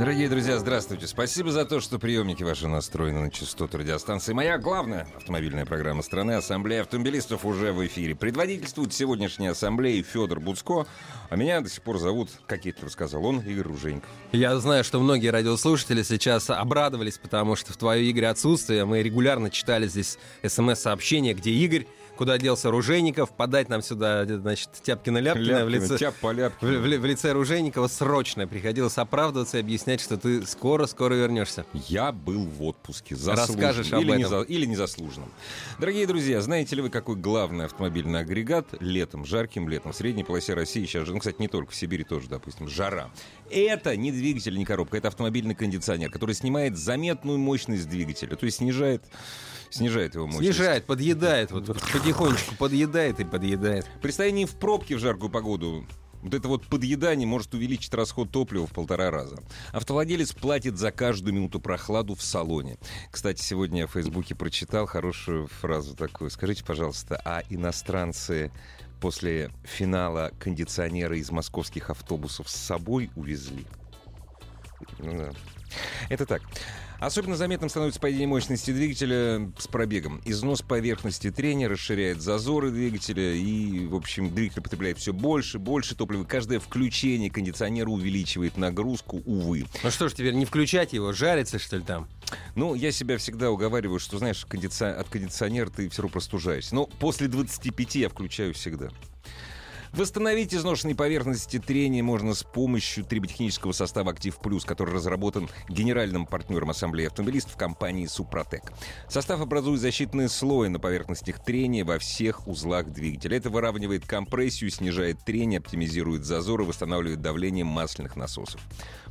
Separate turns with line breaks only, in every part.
Дорогие друзья, здравствуйте. Спасибо за то, что приемники ваши настроены на частоту радиостанции. Моя главная автомобильная программа страны «Ассамблея автомобилистов» уже в эфире. Предводительствует сегодняшней ассамблеи Федор Буцко, а меня до сих пор зовут, как я рассказал он, Игорь Руженьков.
Я знаю, что многие радиослушатели сейчас обрадовались, потому что в твое, Игорь, отсутствие мы регулярно читали здесь смс-сообщения, где Игорь куда делся Оружейников, подать нам сюда, значит, Тяпкина-Ляпкина в лице,
тяп по
в, в, в лице Оружейникова срочно. Приходилось оправдываться и объяснять, что ты скоро-скоро вернешься.
Я был в отпуске.
Расскажешь об
или,
этом.
Не за- или незаслуженном. Дорогие друзья, знаете ли вы, какой главный автомобильный агрегат летом, жарким летом, в средней полосе России сейчас же, ну, кстати, не только в Сибири тоже, допустим, жара. Это не двигатель, не коробка, это автомобильный кондиционер, который снимает заметную мощность двигателя, то есть снижает снижает его мощность.
Снижает, подъедает, вот потихонечку подъедает и подъедает.
При стоянии в пробке в жаркую погоду вот это вот подъедание может увеличить расход топлива в полтора раза. Автовладелец платит за каждую минуту прохладу в салоне. Кстати, сегодня я в Фейсбуке прочитал хорошую фразу такую. Скажите, пожалуйста, а иностранцы после финала кондиционера из московских автобусов с собой увезли? Ну да. Это так. Особенно заметным становится падение мощности двигателя с пробегом. Износ поверхности трения расширяет зазоры двигателя и, в общем, двигатель потребляет все больше, больше топлива. Каждое включение кондиционера увеличивает нагрузку, увы.
Ну что ж, теперь не включать его, жарится, что ли, там?
Ну, я себя всегда уговариваю, что, знаешь, кондици- от кондиционера ты все равно простужаешься. Но после 25 я включаю всегда. Восстановить изношенные поверхности трения можно с помощью триботехнического состава «Актив Плюс», который разработан генеральным партнером Ассамблеи автомобилистов компании «Супротек». Состав образует защитный слой на поверхностях трения во всех узлах двигателя. Это выравнивает компрессию, снижает трение, оптимизирует зазоры, восстанавливает давление масляных насосов.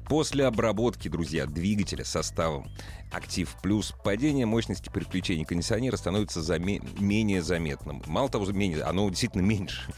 После обработки, друзья, двигателя составом «Актив Плюс» падение мощности переключения кондиционера становится заме- менее заметным. Мало того, менее, оно действительно меньше.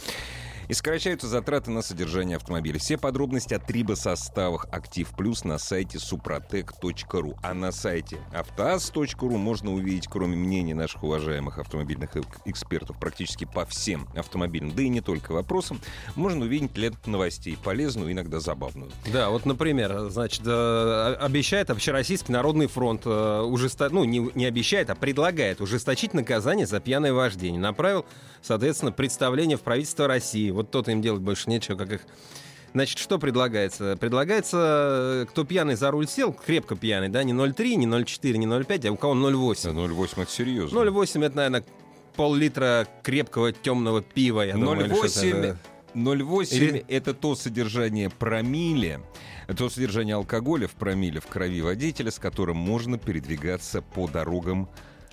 И сокращаются затраты на содержание автомобиля. Все подробности о трибосоставах «Актив Плюс» на сайте suprotec.ru. А на сайте автоаз.ру можно увидеть, кроме мнений наших уважаемых автомобильных эк- экспертов, практически по всем автомобильным, да и не только вопросам, можно увидеть ленту новостей, полезную, иногда забавную.
Да, вот, например, значит, э, обещает Общероссийский народный фронт, э, ужесто... ну, не, не обещает, а предлагает ужесточить наказание за пьяное вождение. Направил, соответственно, представление в правительство России. Вот то-то им делать больше нечего, как их... Значит, что предлагается? Предлагается, э, кто пьяный за руль сел, крепко пьяный, да, не 0,3, не 0,4, не 0,5, а у кого 0,8.
0,8 это серьезно.
0,8 это, наверное, пол-литра крепкого темного пива, я думаю. или что-то,
0,8
да.
0,8
Или-
это то содержание промилле, то содержание алкоголя в промилле в крови водителя, с которым можно передвигаться по дорогам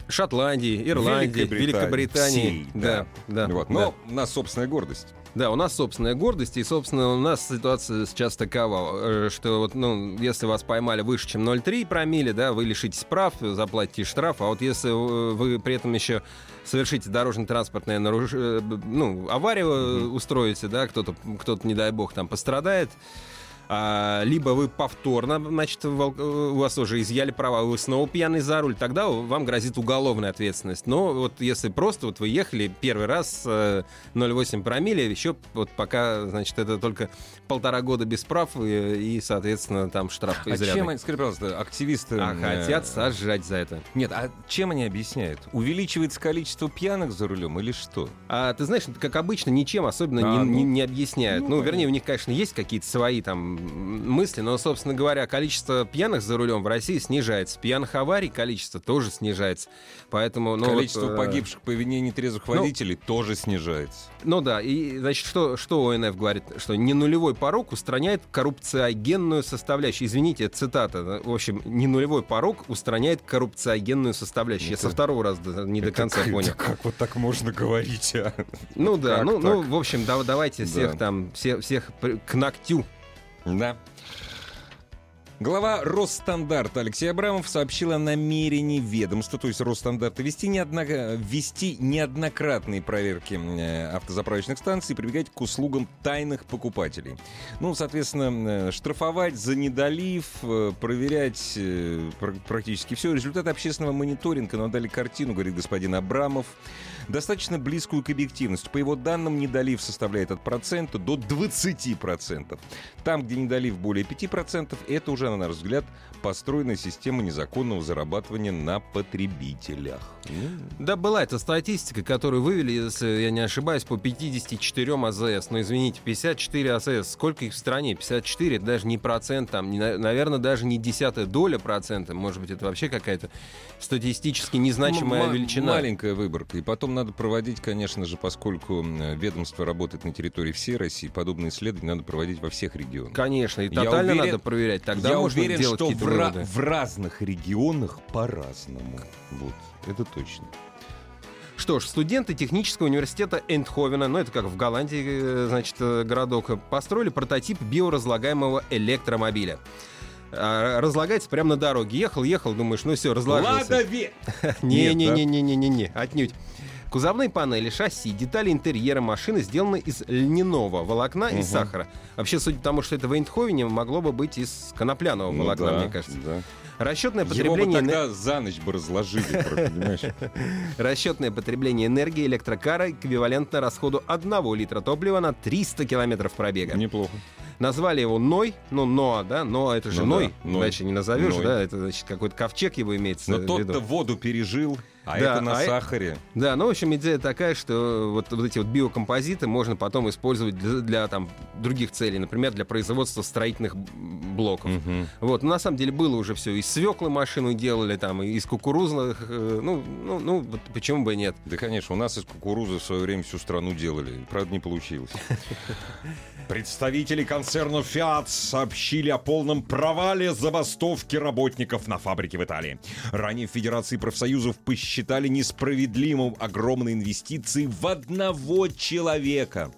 Шотландии, Ирландии, Великобритании.
всей,
да, да.
Вот.
да.
Но у нас собственная гордость.
Да, у нас собственная гордость, и, собственно, у нас ситуация сейчас такова, э, что вот, ну, если вас поймали выше, чем 0,3 промилле, да, вы лишитесь прав, заплатите штраф, а вот если э, вы при этом еще совершите дорожно-транспортное наруш... э, ну, аварию э, устроите, да, кто-то, кто-то, не дай бог, там пострадает, а, либо вы повторно, значит, э, у вас уже изъяли права, вы снова пьяный за руль, тогда вам грозит уголовная ответственность. Но вот если просто вот вы ехали первый раз э, 0,8 промилле, еще вот пока, значит, это только полтора года без прав и, и, соответственно, там штраф
А
изрядный.
чем, они- скажи, пожалуйста, активисты...
А
э,
хотят сажать за это.
Нет, а чем они объясняют? Увеличивается количество пьяных за рулем или что?
А ты знаешь, как обычно, ничем особенно
А,
не,
ну.
не- не объясняют.
Ну,
Ну, вернее, у них, конечно, есть какие-то свои там мысли, но, собственно говоря, количество пьяных за рулем в России снижается. Пьяных аварий количество тоже снижается. Поэтому, ну,
Количество
вот, э,
погибших по вине нетрезвых
ну,
водителей тоже снижается.
Ну да, и, значит, что, что ОНФ говорит? Что не нулевой порог устраняет коррупциогенную составляющую. Извините, это цитата. В общем, не нулевой порог устраняет коррупциогенную составляющую. Я
Это-
со второго раза не до конца
Это
понял.
Как вот так можно говорить, а?
Ну да,
Как
ну, ну, в общем, да, давайте
Да.
всех там, все, всех при- к ногтю.
Да. Глава Росстандарта Алексей Абрамов сообщил о намерении ведомства, то есть Росстандарта, вести, неодно... вести неоднократные проверки э, автозаправочных станций и прибегать к услугам тайных покупателей. Ну, соответственно, э, штрафовать за недолив, э, проверять практически все. Результат общественного мониторинга нам дали картину, говорит господин Абрамов, достаточно близкую к объективности. По его данным, недолив составляет от процента до 20%. Там, где недолив более 5%, это уже, на наш взгляд, построена система незаконного зарабатывания на потребителях.
Да, была эта статистика, которую вывели, если я не ошибаюсь, по 54 АЗС. Но, извините, 54 АЗС, сколько их в стране? 54, это даже не процент, там, не, наверное, даже не десятая доля процента. Может быть, это вообще какая-то статистически незначимая
ну,
величина.
Маленькая выборка. И потом надо проводить, конечно же, поскольку ведомство работает на территории всей России, подобные исследования надо проводить во всех регионах.
Конечно, и тотально уверен, надо проверять. Тогда
я
можно
уверен, что в, ra- в разных регионах по-разному. Вот, это точно.
Что ж, студенты технического университета Эндховена, ну это как в Голландии, э, значит, э, городок, построили прототип биоразлагаемого электромобиля. А, разлагается прямо на дороге. Ехал, ехал, думаешь, ну все, разложился.
Ве...
Не-не-не-не-не-не, отнюдь. Кузовные панели, шасси, детали интерьера машины сделаны из льняного волокна угу. и сахара. Вообще, судя по тому, что это в Эйндховене, могло бы быть из конопляного ну, волокна, да, мне кажется. Да. Расчетное потребление...
Его бы тогда за ночь бы разложили, понимаешь?
Расчетное потребление энергии электрокара эквивалентно расходу 1 литра топлива на 300 километров пробега.
Неплохо.
Назвали его Ной, ну, Ноа, да, Ноа это же ну, Ной, да, иначе не назовешь, Ной. да, это значит какой-то ковчег его имеется
Но тот-то воду пережил, а да, это на а сахаре.
Э... Да, ну, в общем, идея такая, что вот, вот эти вот биокомпозиты можно потом использовать для, для там других целей, например, для производства строительных блоков. Угу. Вот, но на самом деле было уже все, из свеклы машину делали, там, из кукурузных, э, ну, ну, ну, вот почему бы и нет.
Да, конечно, у нас из кукурузы в свое время всю страну делали, правда, не получилось. Представители концерна Fiat сообщили о полном провале забастовки работников на фабрике в Италии. Ранее в Федерации профсоюзов посчитали несправедливым огромные инвестиции в одного человека.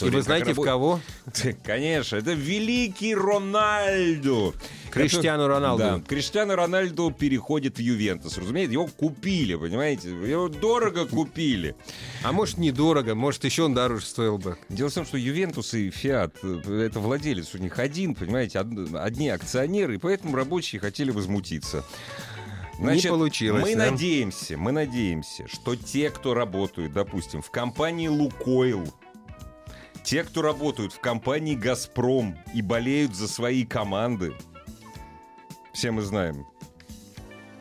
И вы знаете, в кого?
Конечно, это великий Рональдо.
Криштиану Роналду. Да,
Криштиану Рональду переходит в Ювентус. Разумеется, его купили, понимаете? Его дорого купили.
А может, недорого, может, еще он дороже стоил бы.
Дело в том, что Ювентус и Фиат, э, это владелец у них один, понимаете, одни акционеры, и поэтому рабочие хотели возмутиться.
Значит, не получилось.
Мы да? надеемся, мы надеемся, что те, кто работают, допустим, в компании Лукойл, те, кто работают в компании «Газпром» и болеют за свои команды, все мы знаем,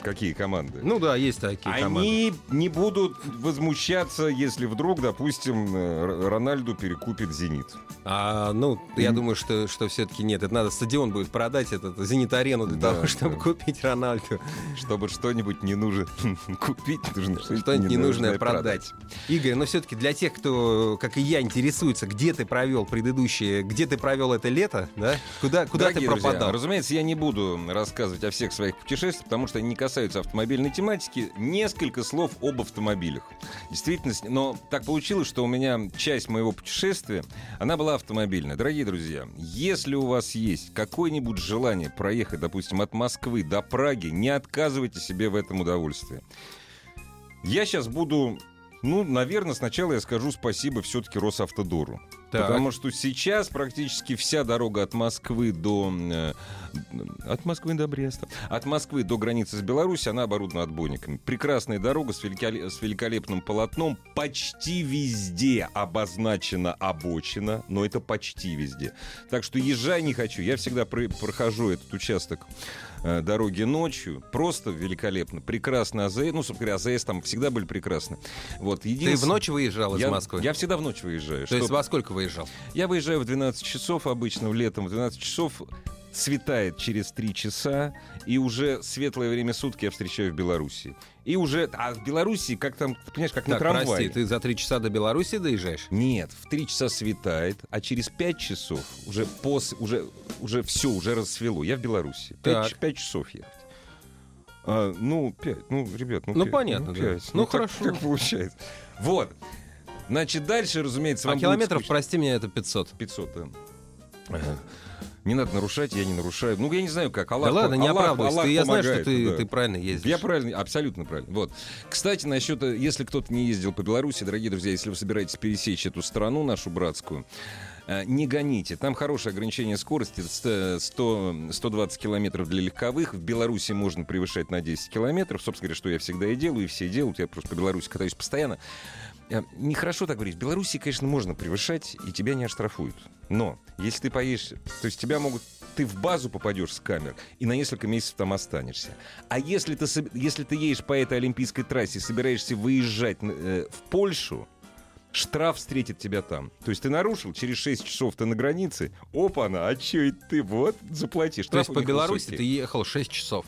Какие команды?
Ну да, есть такие
Они
команды.
Они не будут возмущаться, если вдруг, допустим, Рональду перекупит «Зенит».
А, ну, я думаю, что, что все-таки нет. Это надо стадион будет продать, этот «Зенит-арену» для да, того, чтобы да. купить Рональду.
Чтобы что-нибудь не нужно купить, нужно
что-нибудь ненужное продать. Игорь, но все-таки для тех, кто, как и я, интересуется, где ты провел предыдущее, где ты провел это лето, да? Куда, куда Дорогие ты пропадал?
Друзья, разумеется, я не буду рассказывать о всех своих путешествиях, потому что они не касаются автомобильной тематики, несколько слов об автомобилях. Действительно, но так получилось, что у меня часть моего путешествия, она была автомобильная. Дорогие друзья, если у вас есть какое-нибудь желание проехать, допустим, от Москвы до Праги, не отказывайте себе в этом удовольствии. Я сейчас буду ну, наверное, сначала я скажу спасибо все-таки Росавтодору. Так. Потому что сейчас практически вся дорога от Москвы до... Э, от Москвы до Бреста. От Москвы до границы с Беларусью она оборудована отбойниками. Прекрасная дорога с, великолеп, с великолепным полотном. Почти везде обозначена обочина, но это почти везде. Так что езжай не хочу. Я всегда про прохожу этот участок э, дороги ночью. Просто великолепно. Прекрасно АЗС. Ну, собственно говоря, АЗС там всегда были прекрасны. Вот,
Ты в ночь выезжал из
я,
Москвы?
Я всегда в ночь выезжаю.
То чтобы... есть во сколько выезжал?
Я выезжаю в 12 часов обычно, летом в 12 часов светает через три часа, и уже светлое время суток я встречаю в Беларуси. И уже... А в Беларуси, как там, ты понимаешь, как так, на трамвае.
прости, ты за три часа до Беларуси доезжаешь?
Нет, в три часа светает, а через пять часов уже пос... уже, уже все, уже рассвело. Я в Беларуси. Пять, пять часов ехать. А, ну, пять. Ну, ребят, ну,
ну
5,
понятно,
ну, 5.
Да. Ну, ну хорошо.
Как, как получается. Вот. Значит, дальше, разумеется,
вам А километров, прости меня, это 500.
500, да. Ага. Не надо нарушать, я не нарушаю. Ну, я не знаю, как. Аллах,
да ладно, не
Аллах,
оправдывайся.
Аллах
Ты, я знаю, что
помогает,
ты,
да.
ты правильно ездишь.
Я правильно, абсолютно правильно. Вот. Кстати, насчет, если кто-то не ездил по Беларуси, дорогие друзья, если вы собираетесь пересечь эту страну, нашу братскую, э, не гоните. Там хорошее ограничение скорости, ст- 100, 120 километров для легковых. В Беларуси можно превышать на 10 километров. Собственно говоря, что я всегда и делаю, и все делают. Я просто по Беларуси катаюсь постоянно. Э, Нехорошо так говорить. В Беларуси, конечно, можно превышать, и тебя не оштрафуют. Но если ты поедешь, то есть тебя могут ты в базу попадешь с камер и на несколько месяцев там останешься. А если ты, если ты едешь по этой олимпийской трассе, собираешься выезжать э, в Польшу, штраф встретит тебя там. То есть ты нарушил, через 6 часов ты на границе, опа-на, а чё и ты, вот, заплатишь.
То есть по Беларуси ты ехал 6 часов.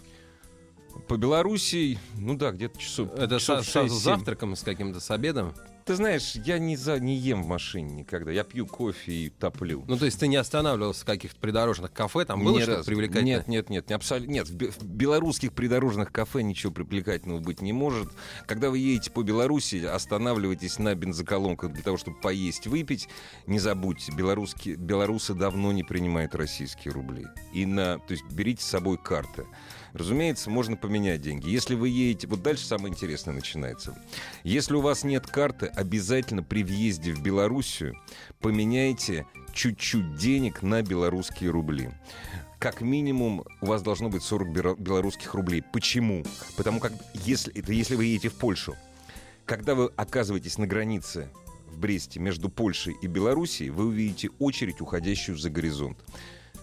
По Беларуси, ну да, где-то часов
Это
часов
со, со
6-7.
завтраком, с каким-то, с обедом?
Ты знаешь, я не, за, не ем в машине никогда. Я пью кофе и топлю.
Ну, то есть ты не останавливался в каких-то придорожных кафе, там было что-то привлекательное?
Нет, нет, нет, не абсолютно. Нет, в белорусских придорожных кафе ничего привлекательного быть не может. Когда вы едете по Беларуси, останавливайтесь на бензоколонках для того, чтобы поесть, выпить. Не забудьте, белорусские, белорусы давно не принимают российские рубли. И на, то есть берите с собой карты. Разумеется, можно поменять деньги. Если вы едете... Вот дальше самое интересное начинается. Если у вас нет карты, обязательно при въезде в Белоруссию поменяйте чуть-чуть денег на белорусские рубли. Как минимум у вас должно быть 40 бера- белорусских рублей. Почему? Потому как если, это если вы едете в Польшу, когда вы оказываетесь на границе в Бресте между Польшей и Белоруссией, вы увидите очередь, уходящую за горизонт.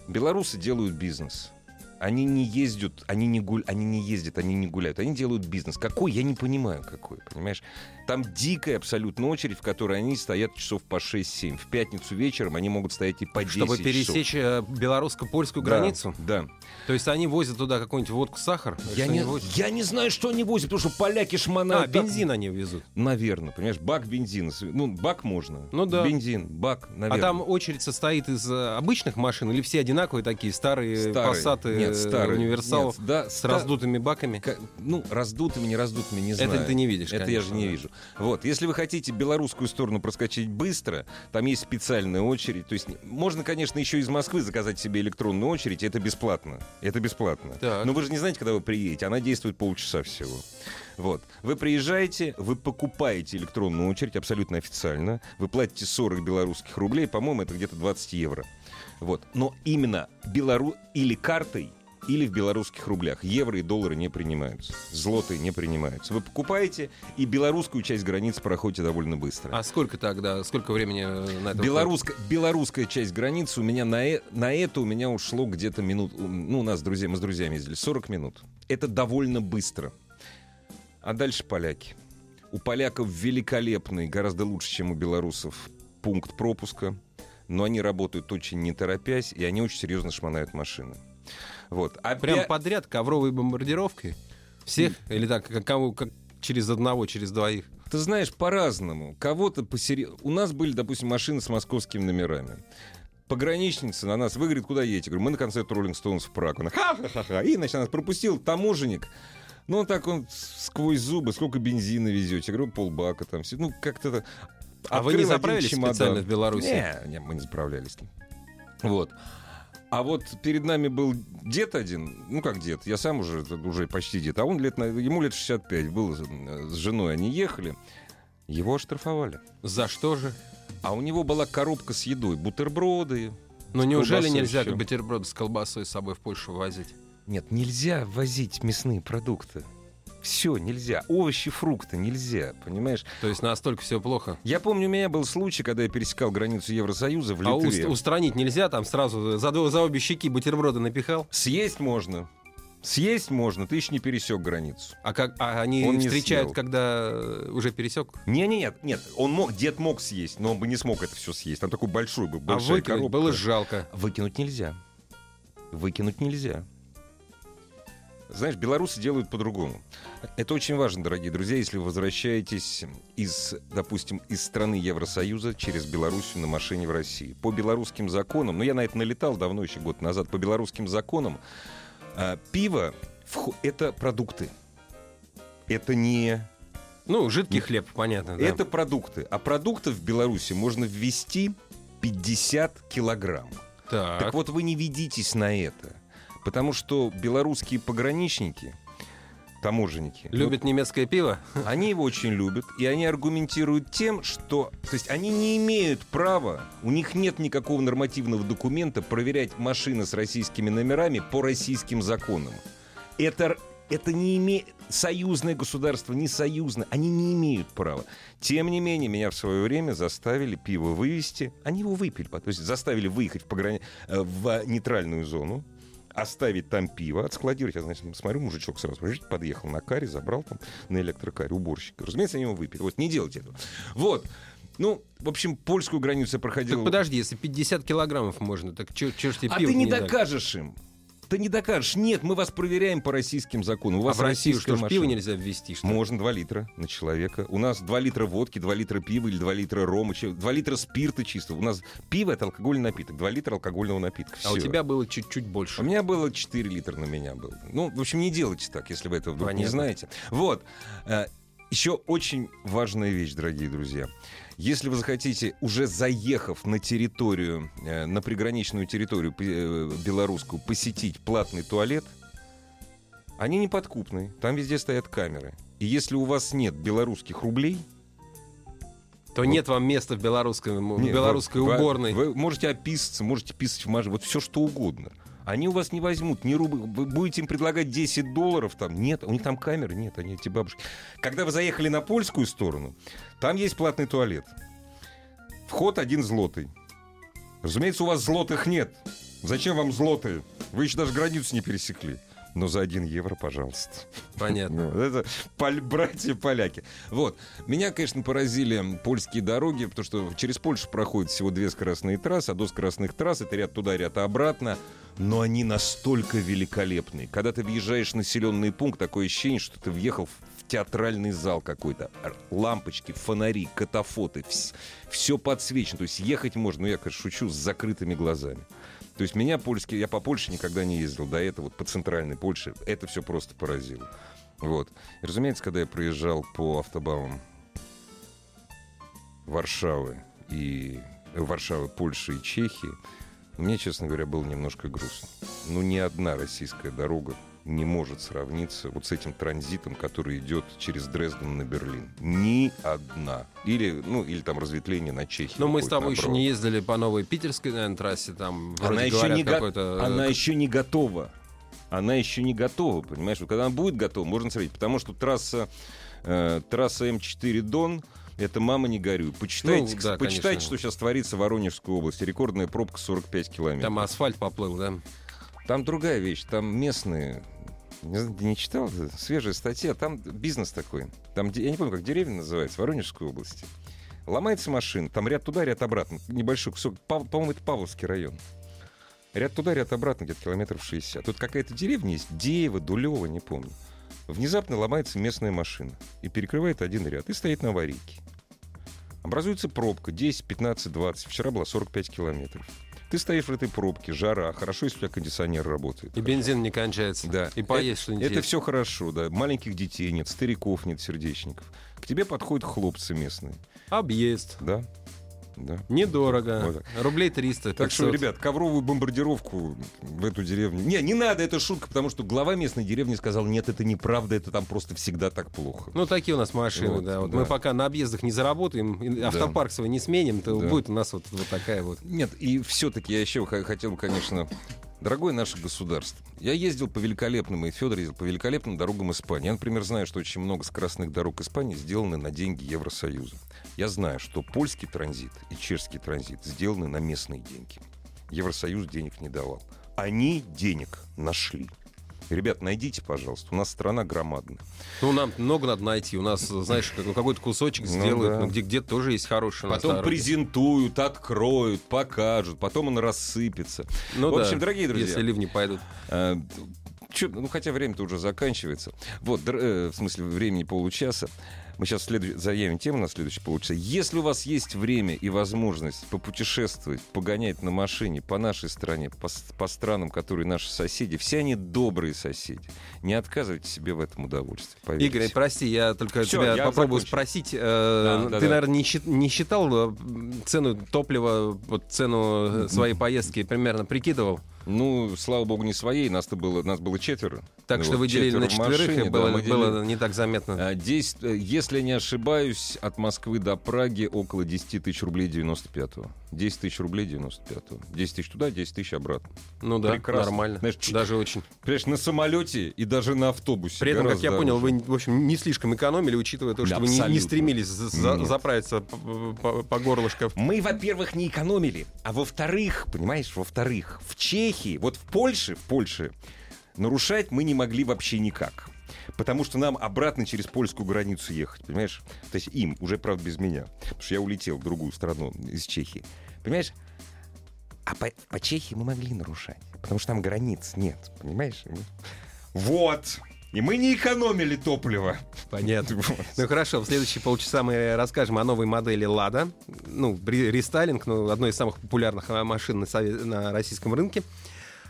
Белорусы делают бизнес. Они не ездят, они не, гуль, они не ездят, они не гуляют, они делают бизнес. Какой? Я не понимаю, какой, понимаешь? Там дикая абсолютно очередь, в которой они стоят часов по 6-7. В пятницу вечером они могут стоять и по 10
Чтобы пересечь э, белорусско-польскую
Да,
границу?
Да.
То есть они возят туда какую-нибудь водку, сахар?
Я не, я не знаю, что они возят, потому что поляки
А,
шмонают. так-
бензин они везут.
Наверное, понимаешь, бак бензина. Ну, бак можно.
Ну да.
Бензин, бак, наверное.
А там очередь состоит из э, обычных машин или все одинаковые такие, старые,
Старые.
пассаты,
Нет, старые.
универсалов
Нет, да,
с
ста-
раздутыми баками?
Ка- Ну, раздутыми, не раздутыми, не
Это
знаю.
ты не видишь,
Это я же
конечно,
не
да.
вижу. Вот, если вы хотите белорусскую сторону проскочить быстро, там есть специальная очередь. То есть можно, конечно, еще из Москвы заказать себе электронную очередь, это бесплатно. Это бесплатно.
Так.
Но вы же не знаете, когда вы приедете, она действует полчаса всего. Вот. Вы приезжаете, вы покупаете электронную очередь абсолютно официально. Вы платите 40 белорусских рублей, по-моему, это где-то 20 евро. Вот. Но именно белору... или картой, или в белорусских рублях. Евро и доллары не принимаются. Злотые не принимаются. Вы покупаете, и белорусскую часть границы проходите довольно быстро.
А сколько тогда, сколько времени э, на это
Белорусская, белорусская часть границы у меня на, э- на это у меня ушло где-то минут, ну, у нас с друзьями, мы с друзьями ездили, 40 минут. Это довольно быстро. А дальше поляки. У поляков великолепный, гораздо лучше, чем у белорусов, пункт пропуска. Но они работают очень не торопясь, и они очень серьезно шмонают машины. Вот. А
Прям подряд ковровой бомбардировкой? Всех? Или так, кого, как через одного, через двоих?
Ты знаешь, по-разному. Кого-то посери... У нас были, допустим, машины с московскими номерами. Пограничница на нас выговорит, куда едете? Говорю, мы на концерт Роллинг Стоунс в Прагу. Она ха-ха-ха-ха. И, значит, нас пропустил таможенник. Ну, он так он сквозь зубы, сколько бензина везете? Я говорю, полбака там. все. Ну, как-то... так.
А вы не заправились
чемодан.
специально в Беларуси?
Не, не, мы не заправлялись. Вот. А вот перед нами был дед один, ну как дед, я сам уже, уже почти дед, а он лет, ему лет 65 был, с женой они ехали, его оштрафовали.
За что же?
А у него была коробка с едой, бутерброды. С
неужели нельзя
еще.
бутерброды с колбасой с собой в Польшу возить?
Нет, нельзя возить мясные продукты. Все, нельзя. Овощи, фрукты нельзя, понимаешь?
То есть настолько все плохо?
Я помню, у меня был случай, когда я пересекал границу Евросоюза в
А
Литве.
устранить нельзя, там сразу за, за обе щеки бутерброды напихал?
Съесть можно. Съесть можно, ты еще не пересек границу.
А, как, а они
Он
встречают, когда э, уже пересек?
Не, не, нет, нет, он мог, дед мог съесть, но он бы не смог это все съесть. Там такой большой был,
А выкинуть
коробка.
было жалко.
Выкинуть нельзя. Выкинуть нельзя. Знаешь, белорусы делают по-другому. Это очень важно, дорогие друзья, если вы возвращаетесь из, допустим, из страны Евросоюза через Белоруссию на машине в России. По белорусским законам, ну я на это налетал давно, еще год назад, по белорусским законам, а, пиво это продукты. Это не
Ну, жидкий хлеб, понятно, да.
это продукты. А продуктов в Беларуси можно ввести 50 килограмм.
Так.
Так вот, вы не ведитесь на это. Потому что белорусские пограничники, таможенники,
Любит немецкое пиво?
ну, они его очень любят, и они аргументируют тем, что... То есть они не имеют права, у них нет никакого нормативного документа проверять машины с российскими номерами по российским законам. Это, это не имеет... Союзное государство, не союзное, они не имеют права. Тем не менее, меня в свое время заставили пиво вывести. Они его выпили, то есть заставили выехать в, пограни... э, в нейтральную зону, оставить там пиво, отскладировать. Я, значит, смотрю, мужичок сразу подъехал на каре, забрал там на электрокаре уборщика. Разумеется, они его выпили. Вот не делайте этого. Вот. Ну, в общем, польскую границу проходил...
Так подожди, если 50 килограммов можно, так чё, чё ж тебе
а ты не
дали?
докажешь им. Ты не докажешь. Нет, мы вас проверяем по российским законам. У
А
вас
в Россию
российская
что ж, пиво
машина.
нельзя ввести, что?
Можно 2 литра на человека. У нас 2 литра водки, 2 литра пива или 2 литра рома, че- 2 литра спирта чистого. У нас пиво — это алкогольный напиток. 2 литра алкогольного напитка.
А у
Всё.
тебя было чуть-чуть
У
больше.
меня было 4 литра на меня было. Ну, в общем, не делайте так, если вы этого вдруг не
Понятно.
знаете. Вот. Еще очень важная вещь, дорогие друзья. Если вы захотите, уже заехав на территорию, э, на приграничную территорию э, белорусскую, посетить платный туалет, они неподкупные. Там везде стоят камеры. И если у вас нет белорусских рублей,
То нет вам места в белорусской, в
нет,
белорусской
вы-
уборной.
Вы, можете описаться, можете писать в машине, вот все что угодно. Они у вас не возьмут ни рубль. Вы будете им предлагать 10 долларов там. Нет, у них там камеры нет, они эти бабушки. Когда вы заехали на польскую сторону, там есть платный туалет. Вход один злотый. Разумеется, у вас злотых нет. Зачем вам злотые? Вы еще даже границу не пересекли. Но за один евро, пожалуйста.
Понятно.
Это поль- братья-поляки. Вот. Меня, конечно, поразили польские дороги, потому что через Польшу проходят всего две скоростные трассы, а до скоростных трасс это ряд туда, ряд обратно. Но они настолько великолепные. Когда ты въезжаешь в населенный пункт, такое ощущение, что ты въехал в театральный зал какой-то. Лампочки, фонари, катафоты. Все подсвечено. То есть ехать можно, ну я, конечно, шучу, с закрытыми глазами. То есть меня польский, я по Польше никогда не ездил до этого, вот по центральной Польше, это все просто поразило. Вот. И, разумеется, когда я проезжал по автобанам Варшавы и э, Варшавы, Польши и Чехии, мне, честно говоря, было немножко грустно. Ну, ни одна российская дорога не может сравниться вот с этим транзитом, который идет через Дрезден на Берлин. Ни одна. Или, ну, или там разветвление на Чехию.
Но мы с тобой еще не ездили по новой питерской, наверное, трассе. Там
Она еще,
говорят,
не го-
какой-то...
она
э,
еще не готова. Она еще не готова, понимаешь? Вот когда она будет готова, можно смотреть. Потому что трасса, э, трасса М4 Дон это мама не горюй. Почитайте,
Ну, да,
почитайте
конечно.
что сейчас творится в Воронежской области. Рекордная пробка 45 километров.
Там асфальт поплыл, да?
Там другая вещь. Там местные... Не, читал? Это Свежая статья. Там бизнес такой. Там, я не помню, как деревня называется, в Воронежской области. Ломается машина. Там ряд туда, ряд обратно. Небольшой кусок. По-моему, это Павловский район. Ряд туда, ряд обратно, где-то километров 60. Тут какая-то деревня есть, Деево, Дулево, не помню. Внезапно ломается местная машина и перекрывает один ряд и стоит на аварийке. Образуется пробка 10, 15, 20. Вчера была 45 километров. Ты стоишь в этой пробке, жара, хорошо, если у тебя кондиционер работает.
И бензин не кончается.
Да.
И поесть
это,
что-нибудь
Это
есть.
все хорошо, да. Маленьких детей нет, стариков нет, сердечников. К тебе подходят хлопцы местные.
Объезд.
Да. Да.
Недорого.
Вот.
Рублей 300.
Так что,
500.
ребят, ковровую бомбардировку в эту деревню. Не, не надо, это шутка, потому что глава местной деревни сказал, нет, это неправда, это там просто всегда так плохо.
Ну, такие у нас машины,
Вот,
да. Вот
да.
Мы пока на объездах не заработаем, автопарк свой не сменим, то
Да.
будет у нас вот, вот такая вот.
Нет, и все-таки я еще хотел, конечно, дорогое наше государство. Я ездил по великолепным, и Федор ездил по великолепным дорогам Испании. Я, например, знаю, что очень много скоростных дорог Испании сделаны на деньги Евросоюза. Я знаю, что польский транзит и чешский транзит сделаны на местные деньги. Евросоюз денег не давал. Они денег нашли. Ребят, найдите, пожалуйста. У нас страна громадная.
Ну, нам много надо найти. У нас, знаешь, как- какой-то кусочек
Ну
сделают,
да.
ну, где где-то тоже есть нас
Потом презентуют, откроют, покажут. Потом он рассыпется.
Ну
В
да,
общем, дорогие друзья,
Если ливни пойдут.
А, чё- ну, хотя время-то уже заканчивается. Вот, др- э, в смысле, времени получаса. Мы сейчас следующ... заявим тему на следующий полчаса. Если у вас есть время и возможность попутешествовать, погонять на машине по нашей стране, по, по странам, которые наши соседи, все они добрые соседи. Не отказывайте себе в этом удовольствии. Поверьте.
Игорь, прости, я только
Всё,
тебя
я
попробую
закончил.
спросить. э,
Да,
ты,
да, да.
наверное, не, счит- не считал э, цену топлива, вот цену э, своей поездки примерно прикидывал?
Ну, слава богу, не своей. Нас-то было, нас было четверо.
Так
Ну,
что
вот
вы делили на четверых,
машине,
и
да,
было,
мы
было не так заметно.
А, десять- э, если не ошибаюсь, от Москвы до Праги около 10 тысяч рублей 95-го. 10 тысяч рублей 95-го. 10 тысяч туда, 10 тысяч обратно.
ну да,
прекрасно.
нормально.
Знаешь, ч-
Даже очень.
Понимаешь, на самолете и даже на автобусе.
При этом, как я понял,
дороже.
вы, в общем, не слишком экономили, учитывая то,
Да,
что вы не, не стремились за- за-
Нет.
заправиться по, по- по горлышко.
Мы, во-первых, не экономили, а во-вторых, понимаешь, во-вторых, в Чехии, вот в Польше, в Польше, нарушать мы не могли вообще никак. Потому что нам обратно через польскую границу ехать, понимаешь? То есть им, уже, правда, без меня. Потому что я улетел в другую страну из Чехии. Понимаешь? А по, по Чехии мы могли нарушать, потому что там границ нет, понимаешь? Вот! И мы не экономили топливо.
Понятно. Ну хорошо, в следующие полчаса мы расскажем о новой модели Лада. Ну, рестайлинг, ну, одной из самых популярных а, машин на, сове- на российском рынке.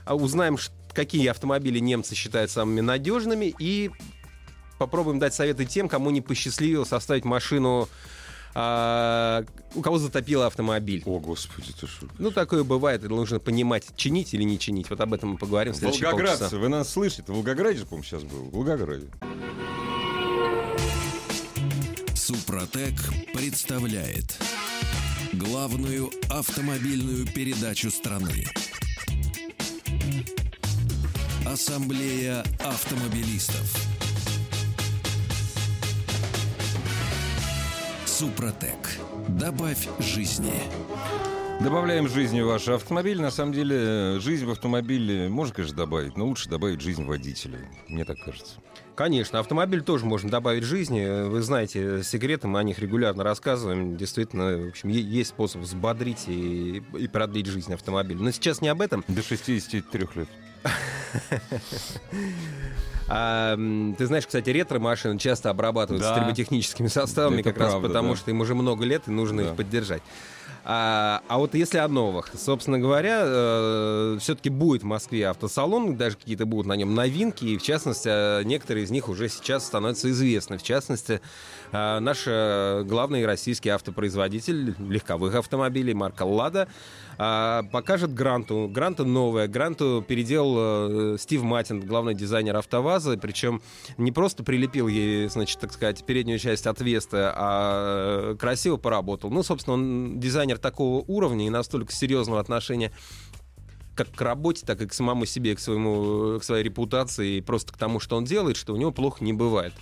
А Узнаем, ш- какие автомобили немцы считают самыми надежными. И попробуем дать советы тем, кому не посчастливилось оставить машину, а, у кого затопило автомобиль.
О, господи, ты что?
Ну, такое бывает, и нужно понимать, чинить или не чинить. Вот об этом мы поговорим в следующие
Волгоградцы,
полчаса.
вы нас слышите? В Волгограде, по-моему, сейчас был. В Волгограде.
Супротек представляет главную автомобильную передачу страны. Ассамблея автомобилистов. Супротек. Добавь жизни.
Добавляем жизни в ваш автомобиль. На самом деле, жизнь в автомобиле можно, конечно, добавить, но лучше добавить жизнь водителя. Мне так кажется.
Конечно, автомобиль тоже можно добавить жизни. Вы знаете секреты, мы о них регулярно рассказываем. Действительно, в общем, есть способ взбодрить и, и продлить жизнь автомобиля. Но сейчас не об этом.
До 63 лет.
А, ты знаешь, кстати, ретро-машины часто обрабатываются
Да.
триботехническими составами,
Это
как раз
правда,
потому,
да.
что им уже много лет и нужно
Да.
их поддержать. А, а вот если о новых, собственно говоря, все-таки будет в Москве автосалон, даже какие-то будут на нем новинки, и в частности, э, некоторые из них уже сейчас становятся известны. В частности, э, наш э, главный российский автопроизводитель легковых автомобилей марка «Лада» а, покажет Гранту. Гранта новая. Гранту переделал э, Стив Матин, главный дизайнер АвтоВАЗа. Причем не просто прилепил ей, значит, так сказать, переднюю часть от Веста, а э, красиво поработал. Ну, собственно, он дизайнер такого уровня и настолько серьезного отношения как к работе, так и к самому себе, к, своему, к своей репутации, и просто к тому, что он делает, что у него плохо не бывает.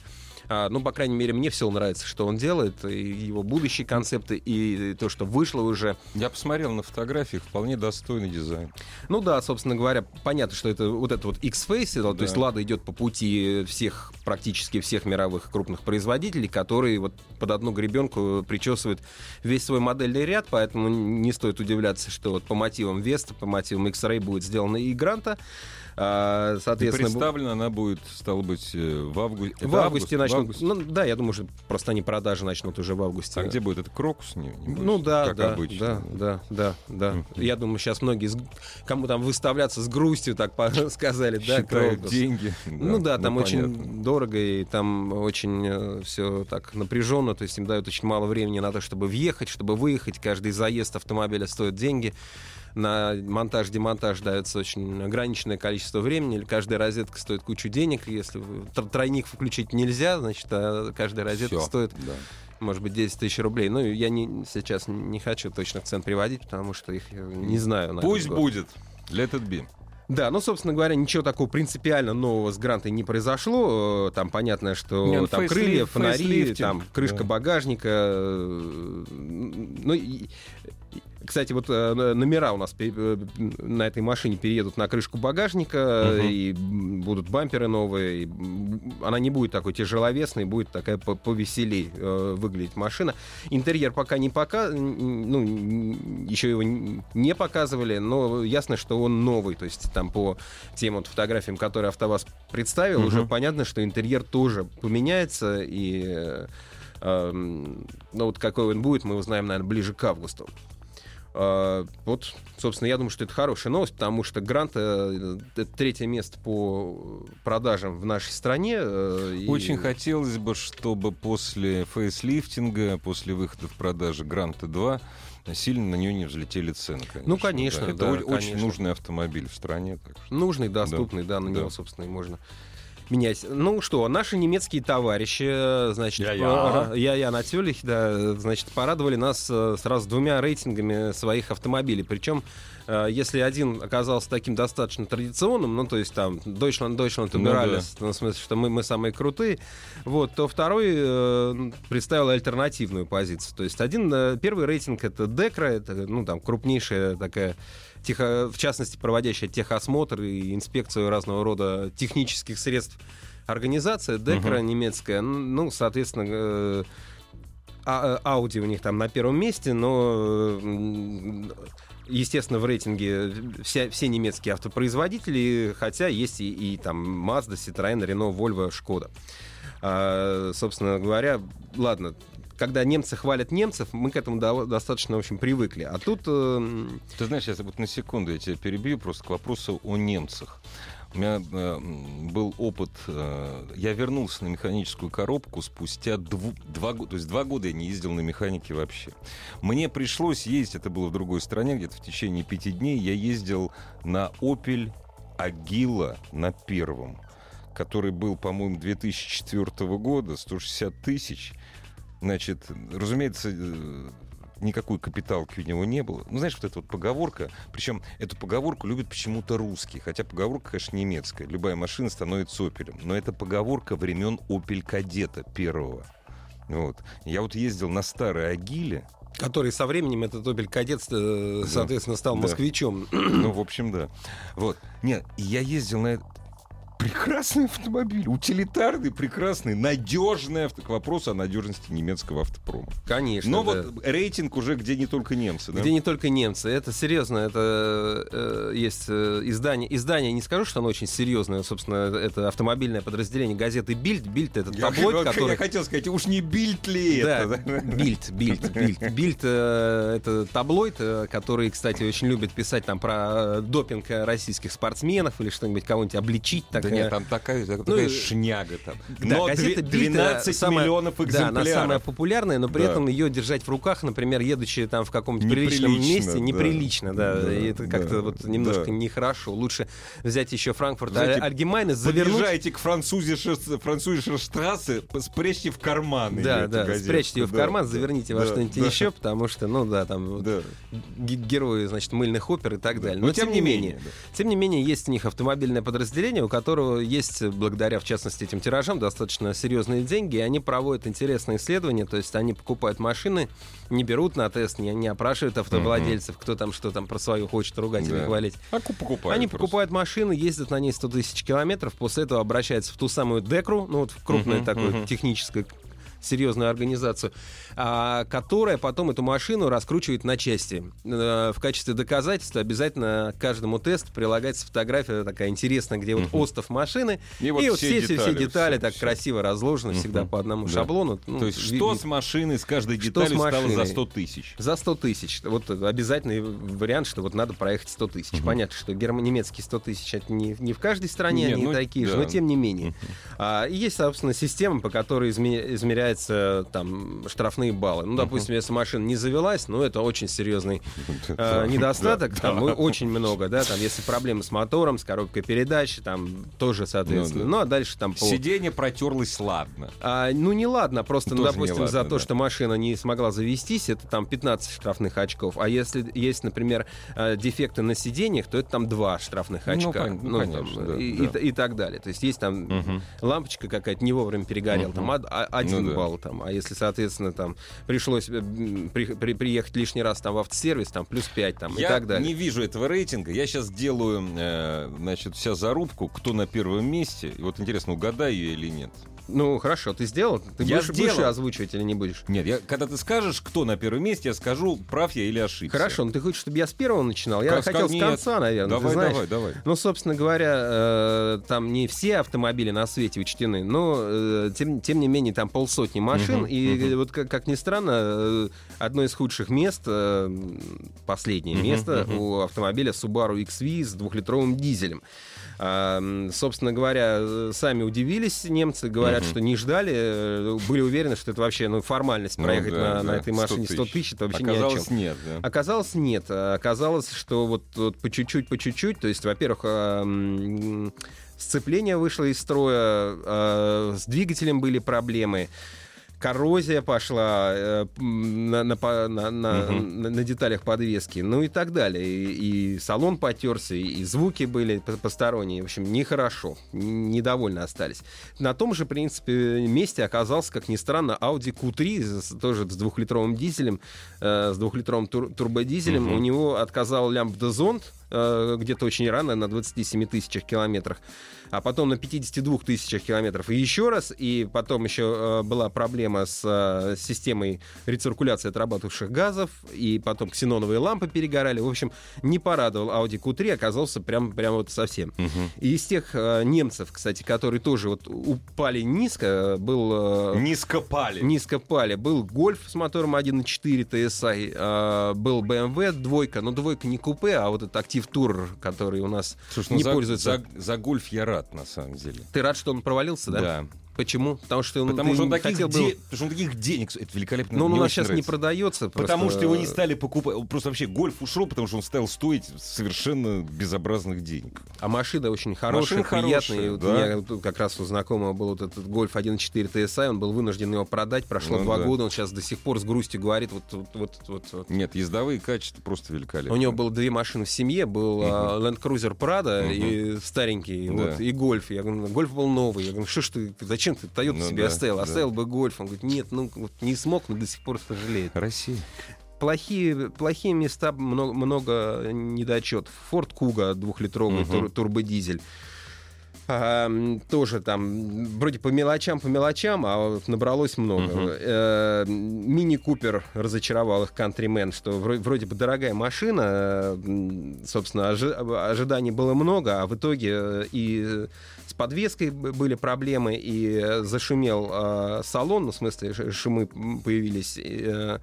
А, ну, по крайней мере, мне все нравится, что он делает, и его будущие концепты, и то, что вышло уже.
Я посмотрел на фотографиях, вполне достойный дизайн.
Ну да, собственно говоря, понятно, что это вот это вот X-Face, это, то
Да.
есть Лада идет по пути всех, практически всех мировых крупных производителей, которые вот под одну гребенку причесывают весь свой модельный ряд, поэтому не стоит удивляться, что вот по мотивам Веста, по мотивам X-Ray будет сделана и Гранта. А, соответственно,
представлена она будет, стало быть, э, в августе.
в августе начнут.
августе?
Ну, да, я думаю, что просто они продажи начнут уже в августе.
А где будет? Это Крокус? Не, не будет?
Ну да,
как
да,
обычно.
да, да, да, да. Я думаю, сейчас многие, кому там выставляться с грустью, так сказали, да,
Считают
Крокус.
деньги.
Ну да, там очень
понятно.
дорого и там очень все так напряженно, то есть им дают очень мало времени на то, чтобы въехать, чтобы выехать. Каждый заезд автомобиля стоит деньги. На монтаж-демонтаж дается очень ограниченное количество времени. Каждая розетка стоит кучу денег. Если тройник включить нельзя, значит, а каждая розетка
Всё,
стоит
да.
может быть, 10 тысяч рублей. Ну, я не, сейчас не хочу точных цен приводить, потому что их я не знаю. на
Пусть будет. Let it be.
Да, ну, собственно говоря, ничего такого принципиально нового с грантой не произошло. Э, Там понятно, что
Не, ну,
там крылья, фонари, там крышка
да.
багажника. э, Ну, и- кстати, вот э, номера у нас э, на этой машине переедут на крышку багажника,
Мгм.
и будут бамперы новые. и, Она не будет такой тяжеловесной, будет такая по- повеселей выглядеть машина. Интерьер пока не пока, ну, еще его не показывали, но ясно, что он новый. То есть там по тем вот фотографиям, которые АвтоВАЗ представил,
Мгм.
уже понятно, что интерьер тоже поменяется, и Но вот какой он будет, мы узнаем, наверное, ближе к августу. Э, Вот, собственно, я думаю, что это хорошая новость, потому что Грант э, это третье место по продажам в нашей стране. э, и-
Очень хотелось бы, чтобы после фейслифтинга, после выхода в продажу Гранта 2, сильно на нее не взлетели цены, конечно.
Ну, конечно,
Это
да,
очень
конечно.
нужный автомобиль в стране. так что-
Нужный, доступный, да, на
Да.
него, собственно, и можно менять. Ну что, наши немецкие товарищи, э, значит,
Я-я.
я-я Натюлих, да, значит, порадовали нас э, сразу двумя рейтингами своих автомобилей. Причем, э, если один оказался таким достаточно традиционным, ну, то есть там Deutschland, Deutschland
Ну
убирались, ну, в смысле, что мы, мы самые крутые, вот, то второй э, представил альтернативную позицию. То есть один, э, первый рейтинг это Декра, это, ну, там, крупнейшая такая техо- в частности, проводящая техосмотр и инспекцию разного рода технических средств организация, Декра немецкая, ну, ну, соответственно, э, а- э, Audi у них там на первом месте, но, э, естественно, в рейтинге вся- все немецкие автопроизводители, хотя есть и, и там Mazda, Citroёn, Renault, Volvo, Шкода. А, собственно говоря, ладно, когда немцы хвалят немцев, мы к этому до- достаточно, в общем, привыкли. А тут... э,
Ты знаешь, сейчас вот на секунду я тебя перебью просто к вопросу о немцах. У меня э, был опыт, э, я вернулся на механическую коробку спустя дву- два года, то есть два года я не ездил на механике вообще. Мне пришлось ездить, это было в другой стране, где-то в течение пяти дней я ездил на Opel Agila на первом, который был, по-моему, 2004 года, 160 тысяч. Значит, разумеется, э, никакой капиталки у него не было. Ну, знаешь, вот эта вот поговорка, причем эту поговорку любят почему-то русские, хотя поговорка, конечно, немецкая. Любая машина становится опелем. Но это поговорка времен Опель Кадета первого. Вот. Я вот ездил на старой Агиле,
который со временем этот Opel Кадет, э, соответственно, стал
Да.
москвичом.
Ну, в общем, да. Вот. Нет, я ездил на. Прекрасный автомобиль, утилитарный, прекрасный, надежный авто. К вопросу о надежности немецкого автопрома.
Конечно.
Но
да.
вот рейтинг уже где не только немцы, да?
Где не только немцы. Это серьезно. Это э, есть э, издание. Издание, не скажу, что оно очень серьезное. Собственно, это автомобильное подразделение газеты Бильд. Бильд это
Я,
таблоид,
я-
который...
я хотел сказать, уж не бильд ли
Да,
это?
Бильд, Бильд, Бильд. Бильд э, это таблоид, э, который, кстати, очень любит писать там про э, допинг российских спортсменов или что-нибудь, кого-нибудь обличить. Так,
Да нет, там такая, такая
ну, э,
шняга там.
Да,
Но
газета
две-
«Бильд», э,
12
самая-
миллионов
Да, она
экземпляров.
самая популярная, но при
Да.
этом ее держать в руках, например, едучи там в каком-нибудь приличном месте,
да.
неприлично, да.
Да,
и это
да,
как-то вот немножко
да.
нехорошо. Лучше взять еще Франкфурт
Знаете,
Альгемайна, завернуть.
Подъезжайте к французишер штрассе, спрячьте в карман.
Да, да,
газету.
спрячьте ее в
Да,
карман,
да,
заверните во
да,
что-нибудь
да,
еще, потому что, ну да, там
Да.
ге- герои, значит, мыльных опер и так далее.
Но
Но, тем, не менее,
да.
тем не менее, есть у них автомобильное подразделение, у которого есть, благодаря, в частности, этим тиражам, достаточно серьезные деньги, и они проводят интересные исследования, то есть они покупают машины, не берут на тест, не, не опрашивают автовладельцев, кто там что там про свою хочет ругать или
Да.
хвалить.
А ку- покупают
Они
просто.
покупают машины, ездят на ней 100 тысяч километров, после этого обращаются в ту самую Декру, ну вот в крупную
Мгм,
такую
мгм.
техническую серьезную организацию, а, которая потом эту машину раскручивает на части. Э, В качестве доказательства обязательно к каждому тесту прилагается фотография такая интересная, где вот
Мгм.
остов машины,
И
и
вот
вот,
все
все, все,
детали,
все детали
всё,
так
всё.
красиво разложены, всегда
Мгм.
по одному
Да.
шаблону. Ну,
То есть что с машиной, с каждой
Что
деталью
с
стало за
машиной?
100 тысяч?
За 100 тысяч. Вот обязательный вариант, что вот надо проехать 100 тысяч.
Мгм.
Понятно, что герма- немецкие 100 тысяч это не, не в каждой стране
Не,
они
ну,
такие же,
да.
но тем не менее.
Мгм.
А, и есть, собственно, система, по которой изме- измеряются там штрафные баллы. Ну, допустим, если машина не завелась, ну, это очень серьезный э, недостаток, там очень много, да, там, если проблемы с мотором, с коробкой передач, там тоже, соответственно.
Ну,
Ну, а дальше там по...
Сиденье протерлось ладно.
А, ну, не ладно, просто, ну, допустим, за то, что машина не смогла завестись, это там 15 штрафных очков. А если есть, например, э, дефекты на сиденьях, то это там 2 штрафных
Ну,
очка.
ну,
там,
конечно, да,
и,
да.
и т- и так далее. То есть есть там лампочка какая-то не вовремя перегорела, там а- один
Ну да.
Балл. Там. А если, соответственно, там пришлось э, при- при- приехать лишний раз там в автосервис, там плюс 5 там, и
Я
так далее.
не вижу этого рейтинга. Я сейчас делаю, э, значит, вся зарубку, кто на первом месте. И вот интересно, угадаю я или нет.
Ну, хорошо, ты сделал? Ты
Я
будешь, будешь
сделал.
озвучивать или не будешь?
Нет, я, когда ты скажешь, кто на первом месте, я скажу, прав я или ошибся.
Хорошо, ну ты хочешь, чтобы я с первого начинал? Я
Как-
хотел
как-
с
нет.
конца, наверное.
Давай, давай, давай.
Ну, собственно говоря, э, там не все автомобили на свете учтены, но э, тем, тем не менее там полсотни машин.
Мгм,
и
мгм.
вот как, как ни странно, э, одно из худших мест, э, последнее
Мгм,
место
мгм.
у автомобиля Subaru XV с двухлитровым дизелем. А, собственно говоря, э, сами удивились немцы, говорят,
Мгм.
что не ждали, э, были уверены, что это вообще ну, формальность
Ну
проехать
да,
на, на
да,
этой
100
машине 100
тысяч.
тысяч, это вообще ни о чем.
Оказалось, нет, да.
Оказалось, нет. А Оказалось, что вот, вот по чуть-чуть, по чуть-чуть, то есть, во-первых, сцепление вышло из строя, а, с двигателем были проблемы. Коррозия пошла э, на, на, на- на-
Мгм.
на- на деталях подвески, ну и так далее. И, и салон потерся, и, и звуки были по- посторонние. В общем, нехорошо, недовольны остались. На том же, в принципе, месте оказался, как ни странно, Audi Q3, с- тоже с двухлитровым дизелем, э, с двухлитровым тур- турбодизелем.
Мгм.
У него отказал лямбда-зонд э, где-то очень рано, на 27 тысячах километрах, а потом на 52 тысячах километров и еще раз, и потом еще э, была проблема с э, системой рециркуляции отрабатывавших газов, и потом ксеноновые лампы перегорали. В общем, не порадовал Audi Q3, оказался прям, прям вот совсем.
Мгм.
И из тех э, немцев, кстати, которые тоже вот упали низко, э, был... э,
Низко пали.
Низко пали. Был Гольф с мотором 1.4 TSI, э, был BMW двойка, но двойка не купе, а вот этот Active Tour, который у нас
Слушай, ну
не
за,
пользуется.
за- за гольф я рад, на самом деле.
Ты рад, что он провалился, да?
Да.
Почему? Потому что он,
Потому что он
не
таких,
хотел
де-
был-
потому что он таких денег... Это великолепно.
Но он у нас сейчас не
нравится.
продается.
Потому
просто-
что его не стали покупать. Просто вообще гольф ушел, потому что он стал стоить совершенно безобразных денег.
А машина очень хорошая,
Машина
приятная.
хорошая, да.
У меня как раз у знакомого был вот этот Гольф 1.4 TSI, он был вынужден его продать. Прошло
Ну
два
да.
года, он сейчас до сих пор с грустью говорит вот, вот, вот, вот, вот.
Нет, ездовые качества просто великолепны.
У него было две машины в семье, был а, Land Cruiser Prado
Мгм.
и старенький,
Да.
вот, и Гольф. Я говорю, Гольф был новый. Я говорю, что ж ты, зачем ты Toyota
Ну
себе
да,
оставил?
да.
Оставил бы Гольф. Он говорит, нет, ну вот не смог, но до сих пор сожалеет.
Россия.
Плохие, плохие места, много, много недочетов. Форд Куга двухлитровый
Мгм.
тур- турбодизель. М, тоже там вроде по мелочам, по мелочам, а вот набралось много.
Мгм.
Э, Мини Купер разочаровал их Countryman, что вро- вроде бы дорогая машина, э, собственно, ожи- ожиданий было много, а в итоге э, и с подвеской были проблемы, и э, зашумел э, салон, ну, в смысле, шумы появились. И, э,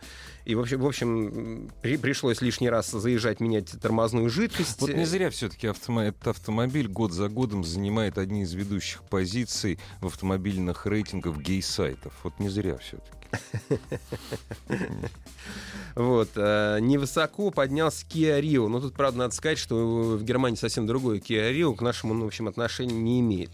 и в общем, в общем при- пришлось лишний раз заезжать, менять тормозную жидкость.
Вот не зря все-таки этот автомобиль год за годом занимает одни из ведущих позиций в автомобильных рейтингах гей-сайтов. Вот не зря все-таки.
Вот, э, невысоко поднялся Kia Rio. Но тут, правда, надо сказать, что в Германии совсем другой Kia Rio к нашему, ну, в общем, отношения не имеет.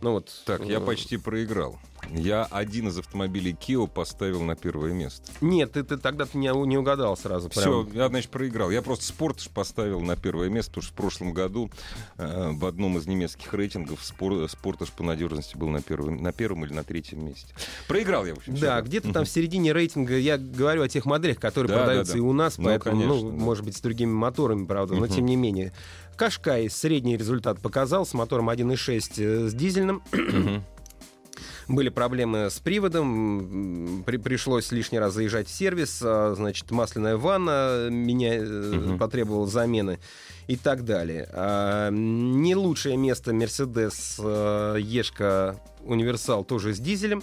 Ну вот.
Так, я
э,
почти проиграл. Я один из автомобилей Kia поставил на первое место.
Нет, ты, ты тогда ты не, не угадал сразу.
Все,
прям.
я, значит, проиграл. Я просто спорт поставил на первое место, потому что в прошлом году э, в одном из немецких рейтингов спор, спортаж по надежности был на первом, на первом или на третьем месте. Проиграл я, в общем.
Да, где-то там в середине рейтинга я говорю о тех моделях, которые
Да,
продаются
да, да.
и у нас,
Ну,
поэтому, ну,
конечно, да.
может быть, с другими моторами, правда, но тем не менее. Кашкай средний результат показал с мотором 1.6 э, с дизельным. Были проблемы с приводом, при- пришлось лишний раз заезжать в сервис, а, значит, масляная ванна меня
Мгм.
потребовала замены и так далее. А, Не лучшее место Mercedes э, Ешка Универсал тоже с дизелем.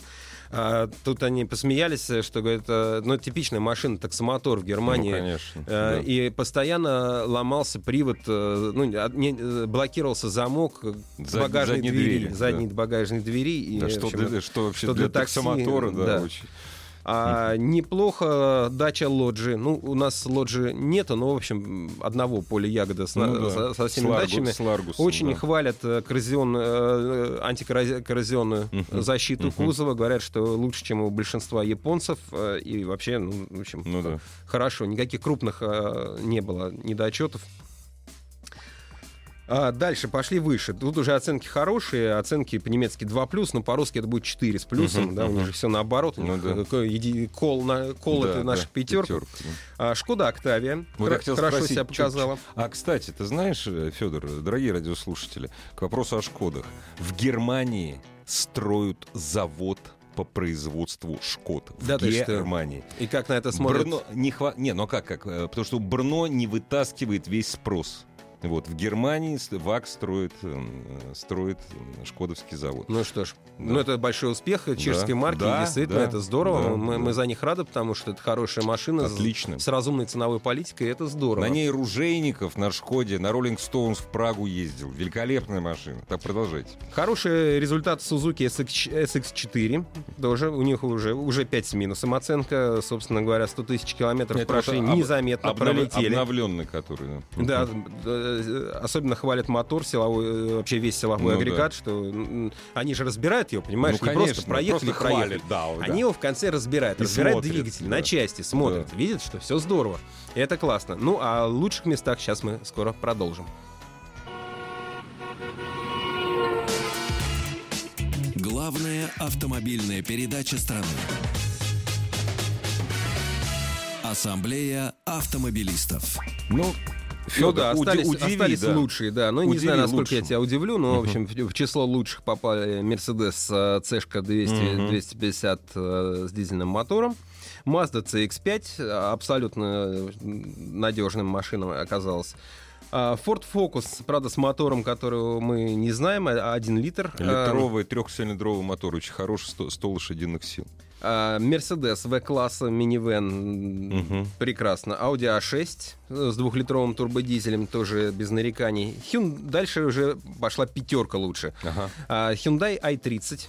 А, Тут они посмеялись, что говорят, э, ну, типичная машина, таксомотор в Германии.
Ну, конечно.
Э,
да.
И постоянно ломался привод, э, ну, не- э, блокировался замок
Зад-
багажной
задней
двери,
двери,
задней багажной двери. И,
Да, что,
общем,
для, что вообще
что
для,
для такси,
таксомотора, да,
да.
очень.
А, неплохо дача лоджи. Ну, у нас лоджи нету, но, в общем, одного поля ягода с,
Ну да.
со, со всеми
С
дачами.
с Ларгусом,
Очень
да.
хвалят э, коррозион- э, антикоррозионную
Мгм.
защиту
Мгм.
кузова. Говорят, что лучше, чем у большинства японцев. э, И вообще, ну, в общем,
Ну да.
хорошо. Никаких крупных э, не было недочетов. А дальше пошли выше. Тут уже оценки хорошие, оценки по-немецки 2+, но по-русски это будет 4 с плюсом,
Мгм,
да, у них же все наоборот. У
Ну
них,
да.
э, ко- еди- кол, на, кол
Да,
это
да,
наша пятерка.
пятерка, да.
А, Шкода Октавия.
Вот хотел
хорошо
спросить,
себя показала.
А, кстати, ты знаешь, Федор, дорогие радиослушатели, к вопросу о Шкодах. В Германии строят завод по производству Шкод в
Да ты что?
Германии.
И как на это смотрят?
Брно не хва... Не, ну как, как? э, Потому что Брно не вытаскивает весь спрос. Вот, в Германии с- ВАК строит, эм, э, строит Шкодовский завод.
Ну что ж,
Да.
ну это большой успех чешской
Да,
марки,
да,
действительно
да,
это здорово.
да,
мы,
да.
мы за них рады, потому что это хорошая машина с-
Отлично.
с разумной ценовой политикой, это здорово.
На ней Ружейников на Шкоде, на Роллинг Стоунс в Прагу ездил. Великолепная машина. Так продолжайте.
Хороший результат Suzuki SX, SX4. Тоже у них уже, уже 5 с минусом оценка. Собственно говоря, 100 тысяч километров
Это
прошли
об-
незаметно,
Обнов-
пролетели.
Обновленный который.
Да, э, особенно хвалят мотор, силовой, э, вообще весь силовой
Ну
агрегат, что м, они же разбирают его, понимаешь,
Ну,
не
конечно,
просто проехали,
просто
проехали.
хвалят, да, вот, да.
Они его в конце разбирают,
И
разбирают
смотрят,
двигатель
да.
на части, смотрят, видят, что все здорово. И это классно. Ну, а о лучших местах сейчас мы скоро продолжим.
Главная автомобильная передача страны. Ассамблея автомобилистов.
Ну,
Ну да,
уди-
остались,
удиви,
остались
да.
лучшие, да. Ну, не
Удиви
знаю, насколько я
лучшим.
тебя удивлю, но, в общем, в, в число лучших попали Mercedes э, C-шка 200,
Мгм.
250 э, с дизельным мотором. Mazda CX-5 э, абсолютно надежным машиной оказалась. А, Ford Focus, правда, с мотором, которого мы не знаем, а, 1 литр. Э,
Литровый трехцилиндровый мотор, очень хороший, 100, 100 лошадиных сил.
А, Mercedes V-класса минивэн
Мгм.
прекрасно. Audi A6 с двухлитровым турбодизелем тоже без нареканий. Hyun... Дальше уже пошла пятерка лучше.
Ага.
А, Hyundai i30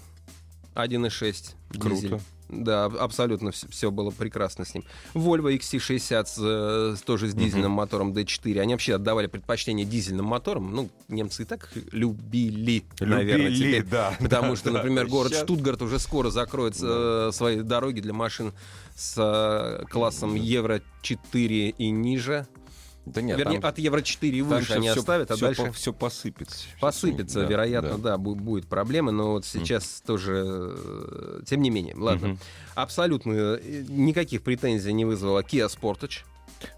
1.6
Круто.
дизель. Да, аб- абсолютно все было прекрасно с ним. Volvo XC60 с, э, тоже с дизельным мотором D4. Они вообще отдавали предпочтение дизельным моторам. Ну, немцы и так любили, наверное,
Любили,
теперь.
да,
Потому
да,
что,
да.
например, город
Щас-
Штутгарт уже скоро закроет э, свои дороги для машин с э, классом Евро 4 и ниже.
Да нет,
Вернее,
там-
от Евро 4 и выше они
всё-
оставят, а
всё
дальше
по- всё посыпется.
Посыпется,
да,
вероятно,
да.
да, бу- будет проблемы, но вот сейчас тоже, э, тем не менее, ладно.
Мгм.
Абсолютно э, никаких претензий не вызвала Kia Sportage.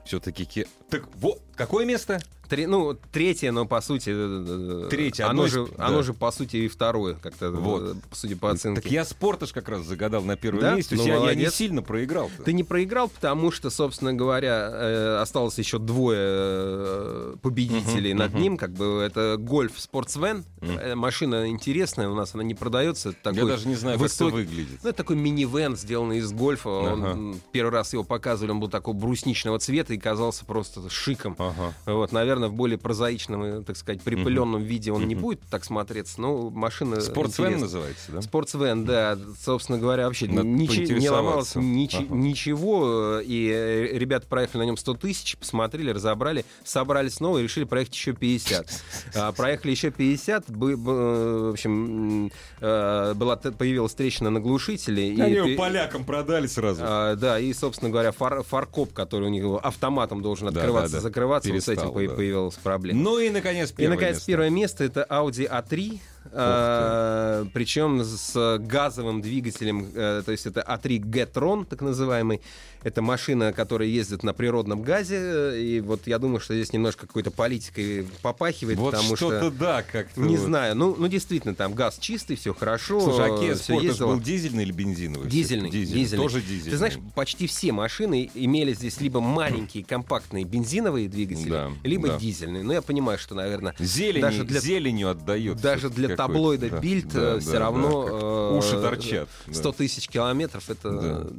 Все-таки... ке- Так, вот, какое место?
Три, ну, третье, но по сути... э,
Третье,
Оно
одно
же,
да.
оно же по сути и второе, как-то,
Вот.
э, судя по оценке.
Так я спортаж как раз загадал на первом
Да?
месте.
Ну,
я- я, не сильно проиграл.
Ты не проиграл, потому что, собственно говоря, э, осталось еще двое э, победителей
Мгм,
над
мгм.
ним. Как бы это Sportsvan.
Мгм.
Э, машина интересная, у нас она не продается. Это
Я
такой
даже не знаю,
высокий-
как это выглядит.
Ну, это такой минивэн, сделанный из гольфа. Он,
Ага.
м, первый раз его показывали, он был такого брусничного цвета и казался просто шиком.
Ага.
Вот, наверное, в более прозаичном, э, так сказать, припыленном виде он не
Мгм.
будет так смотреться, но машина интересная.
называется, да?
Спортсвен, да, собственно говоря, вообще ничи- не ломалось ничи-
Ага.
ничего, и э, ребята проехали на нем 100 тысяч, посмотрели, разобрали, собрали снова и решили проехать еще 50. А, проехали еще 50, бы- бы, э, в общем, э, была, появилась трещина на глушителе. и
Они его
пе-
полякам продали сразу.
а, да, и, собственно говоря, фар- фаркоп, который у них автоматом должен
Да,
открываться,
да, да.
закрываться, вот с
Перестал,
этим
да.
появилась проблема.
Ну и, наконец,
И,
первое
наконец,
место.
первое место это Audi A3. А, причем с газовым двигателем, э, то есть это A3 Getron, так называемый. Это машина, которая ездит на природном газе. э, И вот я думаю, что здесь немножко какой-то политикой попахивает,
Вот
потому
что-то
что...
да, как-то.
Не
вот.
знаю, ну, ну действительно, там газ чистый, все хорошо.
Слушай, а Kia Sportage был дизельный или бензиновый?
Дизельный,
Дизельный.
дизельный.
Тоже дизельный.
Ты знаешь, почти все машины имели здесь либо маленькие компактные бензиновые двигатели,
Да,
либо
да.
дизельные. Ну, я понимаю, что, наверное,
Зелени,
даже для-
зеленью отдает.
даже для таблоида Бильд э, все равно
как
э,
уши торчат. да.
100 тысяч километров это
Да.
э,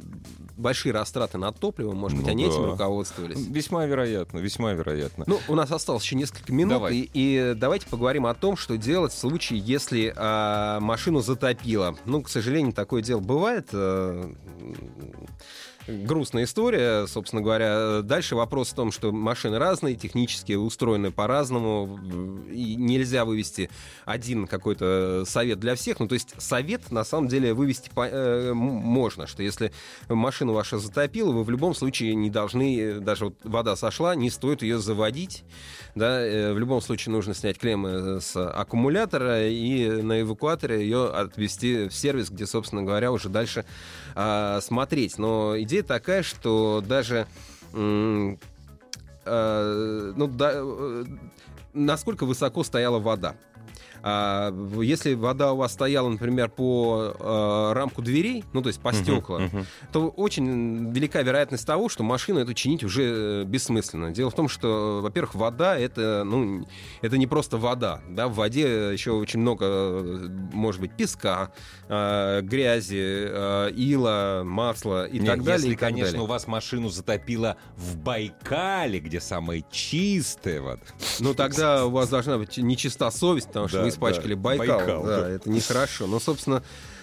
большие растраты на топливо. Может быть,
Ну
они этим
да.
руководствовались.
Весьма вероятно, весьма вероятно.
Ну, у нас осталось еще несколько минут,
Давай.
и, и давайте поговорим о том, что делать в случае, если а, машину затопило. Ну, к сожалению, такое дело бывает. э, грустная история, собственно говоря. Дальше вопрос в том, что машины разные, технически устроены по-разному, и нельзя вывести один какой-то совет для всех. Ну, то есть совет, на самом деле, вывести по- э, можно, что если машину ваша затопила, вы в любом случае не должны, э, даже вот вода сошла, не стоит ее заводить. Да, э, в любом случае нужно снять клеммы с аккумулятора и на эвакуаторе ее отвезти в сервис, где, собственно говоря, уже дальше а, смотреть. Но идея такая, что даже а, ну, да, э, насколько высоко стояла вода. А если вода у вас стояла, например, по э, рамку дверей, ну, то есть по стеклам, uh-huh, uh-huh. то очень велика вероятность того, что машину эту чинить уже э, бессмысленно. Дело в том, что, во-первых, вода это, ну, это не просто вода. Да? В воде еще очень много, э, может быть, песка, э, грязи, ила, масла и
Нет,
так далее.
Если,
и так
конечно,
далее.
у вас машину затопило в Байкале, где самая чистая вода.
Ну, тогда у вас должна быть нечиста совесть, потому что
Да,
вы испачкали
да,
Байкал.
Байкал,
да,
да.
это нехорошо. Но, собственно,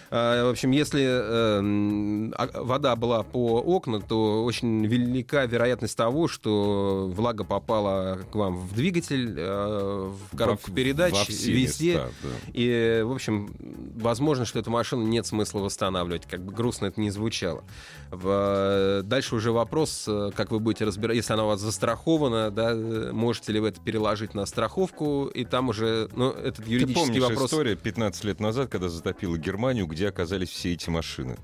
в общем, если э, м, а- вода была по окна, то очень велика вероятность того, что влага попала к вам в двигатель, э, в коробку
Во-
передач,
во
везде.
места, да.
И, в общем, возможно, что эту машину нет смысла восстанавливать, как бы грустно это не звучало. В- Дальше уже вопрос, э, как вы будете разбирать, если она у вас застрахована, да, э, можете ли вы это переложить на страховку, и там уже, ну, этот
Ты
юридический
помнишь
вопрос...
история 15 лет назад, когда затопило Германию, где оказались все эти машины?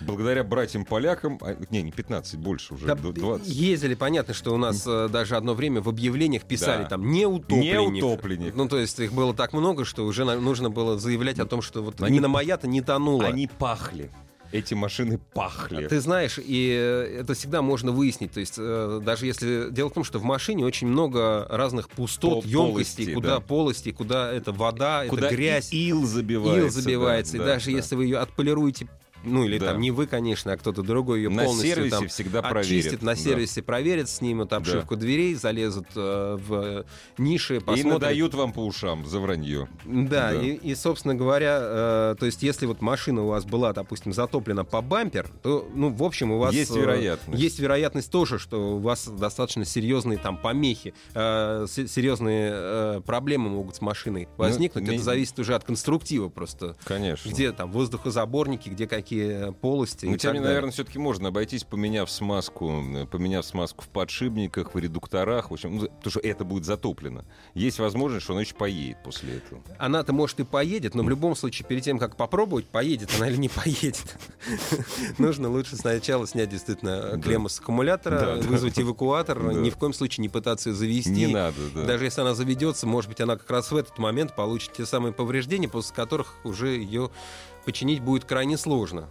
Благодаря братьям-полякам, а, не, не 15, больше уже,
Да,
д- 20.
Ездили, понятно, что у нас э, даже одно время в объявлениях писали
Да.
там не утопленник.
Не утопленник.
Ну, то есть их было так много, что уже на- нужно было заявлять о том, что вот
Они-
Нина моя-то не тонула.
Они пахли. Эти машины пахли.
Ты знаешь, и э, это всегда можно выяснить. То есть э, даже если... Дело в том, что в машине очень много разных пустот,
Пол-
емкостей,
полостей,
куда
да.
полости, куда это вода,
Куда
это грязь,
ил забивается.
ил забивается.
да,
и
да,
даже
да.
если вы ее отполируете ну или
Да.
там не вы, конечно, а кто-то другой ее
На
полностью
сервисе
там
всегда
очистит,
проверят,
на
да.
сервисе проверят, снимут обшивку дверей, залезут э, в ниши,
И
посмотрят.
надают вам по ушам за вранье.
Да,
Да.
И, и, собственно говоря, э, то есть если вот машина у вас была, допустим, затоплена по бампер, то, ну, в общем, у вас...
Есть
э,
вероятность.
Есть вероятность тоже, что у вас достаточно серьезные там помехи, э, се- серьезные э, проблемы могут с машиной возникнуть.
ми-
Это зависит уже от конструктива просто.
Конечно.
Где там воздухозаборники, где какие полости.
Ну, тем не наверное, все-таки можно обойтись, поменяв смазку, э, поменяв смазку в подшипниках, в редукторах, в общем, ну, потому что это будет затоплено. Есть возможность, что оно еще поедет после этого.
Она-то, может, и поедет, но в любом случае, перед тем, как попробовать, поедет она или не поедет, нужно лучше сначала снять действительно
Да.
клемму с аккумулятора, вызвать эвакуатор, ни в коем случае не пытаться ее завести.
Не надо, да.
Даже если она заведется, может быть, она как раз в этот момент получит те самые повреждения, после которых уже ее починить будет крайне сложно.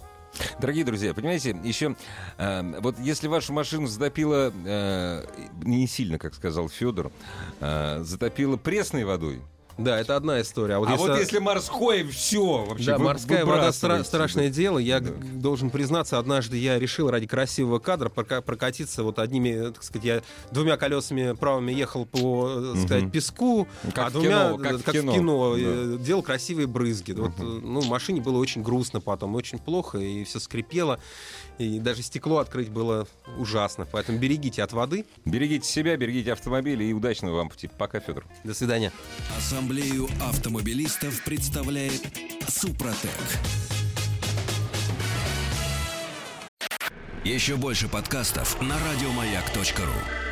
Дорогие друзья, понимаете, еще э, вот если вашу машину затопило э, не сильно, как сказал Федор, э, затопило пресной водой.
Да, это одна история.
а вот если морской, все вообще.
Да,
вы-
морская вода стра- страшное
да.
дело. Я
Да.
должен признаться, однажды я решил ради красивого кадра прока- прокатиться вот одними, так сказать, я двумя колесами правыми ехал по, э, так сказать,
Мгм.
песку,
Как
а
в
двумя,
кино, как
э,
в
как
кино.
в кино,
Да.
э, делал красивые брызги. Вот, э, ну, машине было очень грустно потом, очень плохо, и все скрипело, и даже стекло открыть было ужасно. Поэтому берегите от воды.
Берегите себя, берегите автомобили и удачного вам пути. Пока, Федор.
До свидания.
Ассамблею автомобилистов представляет Супротек. Еще больше подкастов на радиомаяк.ру.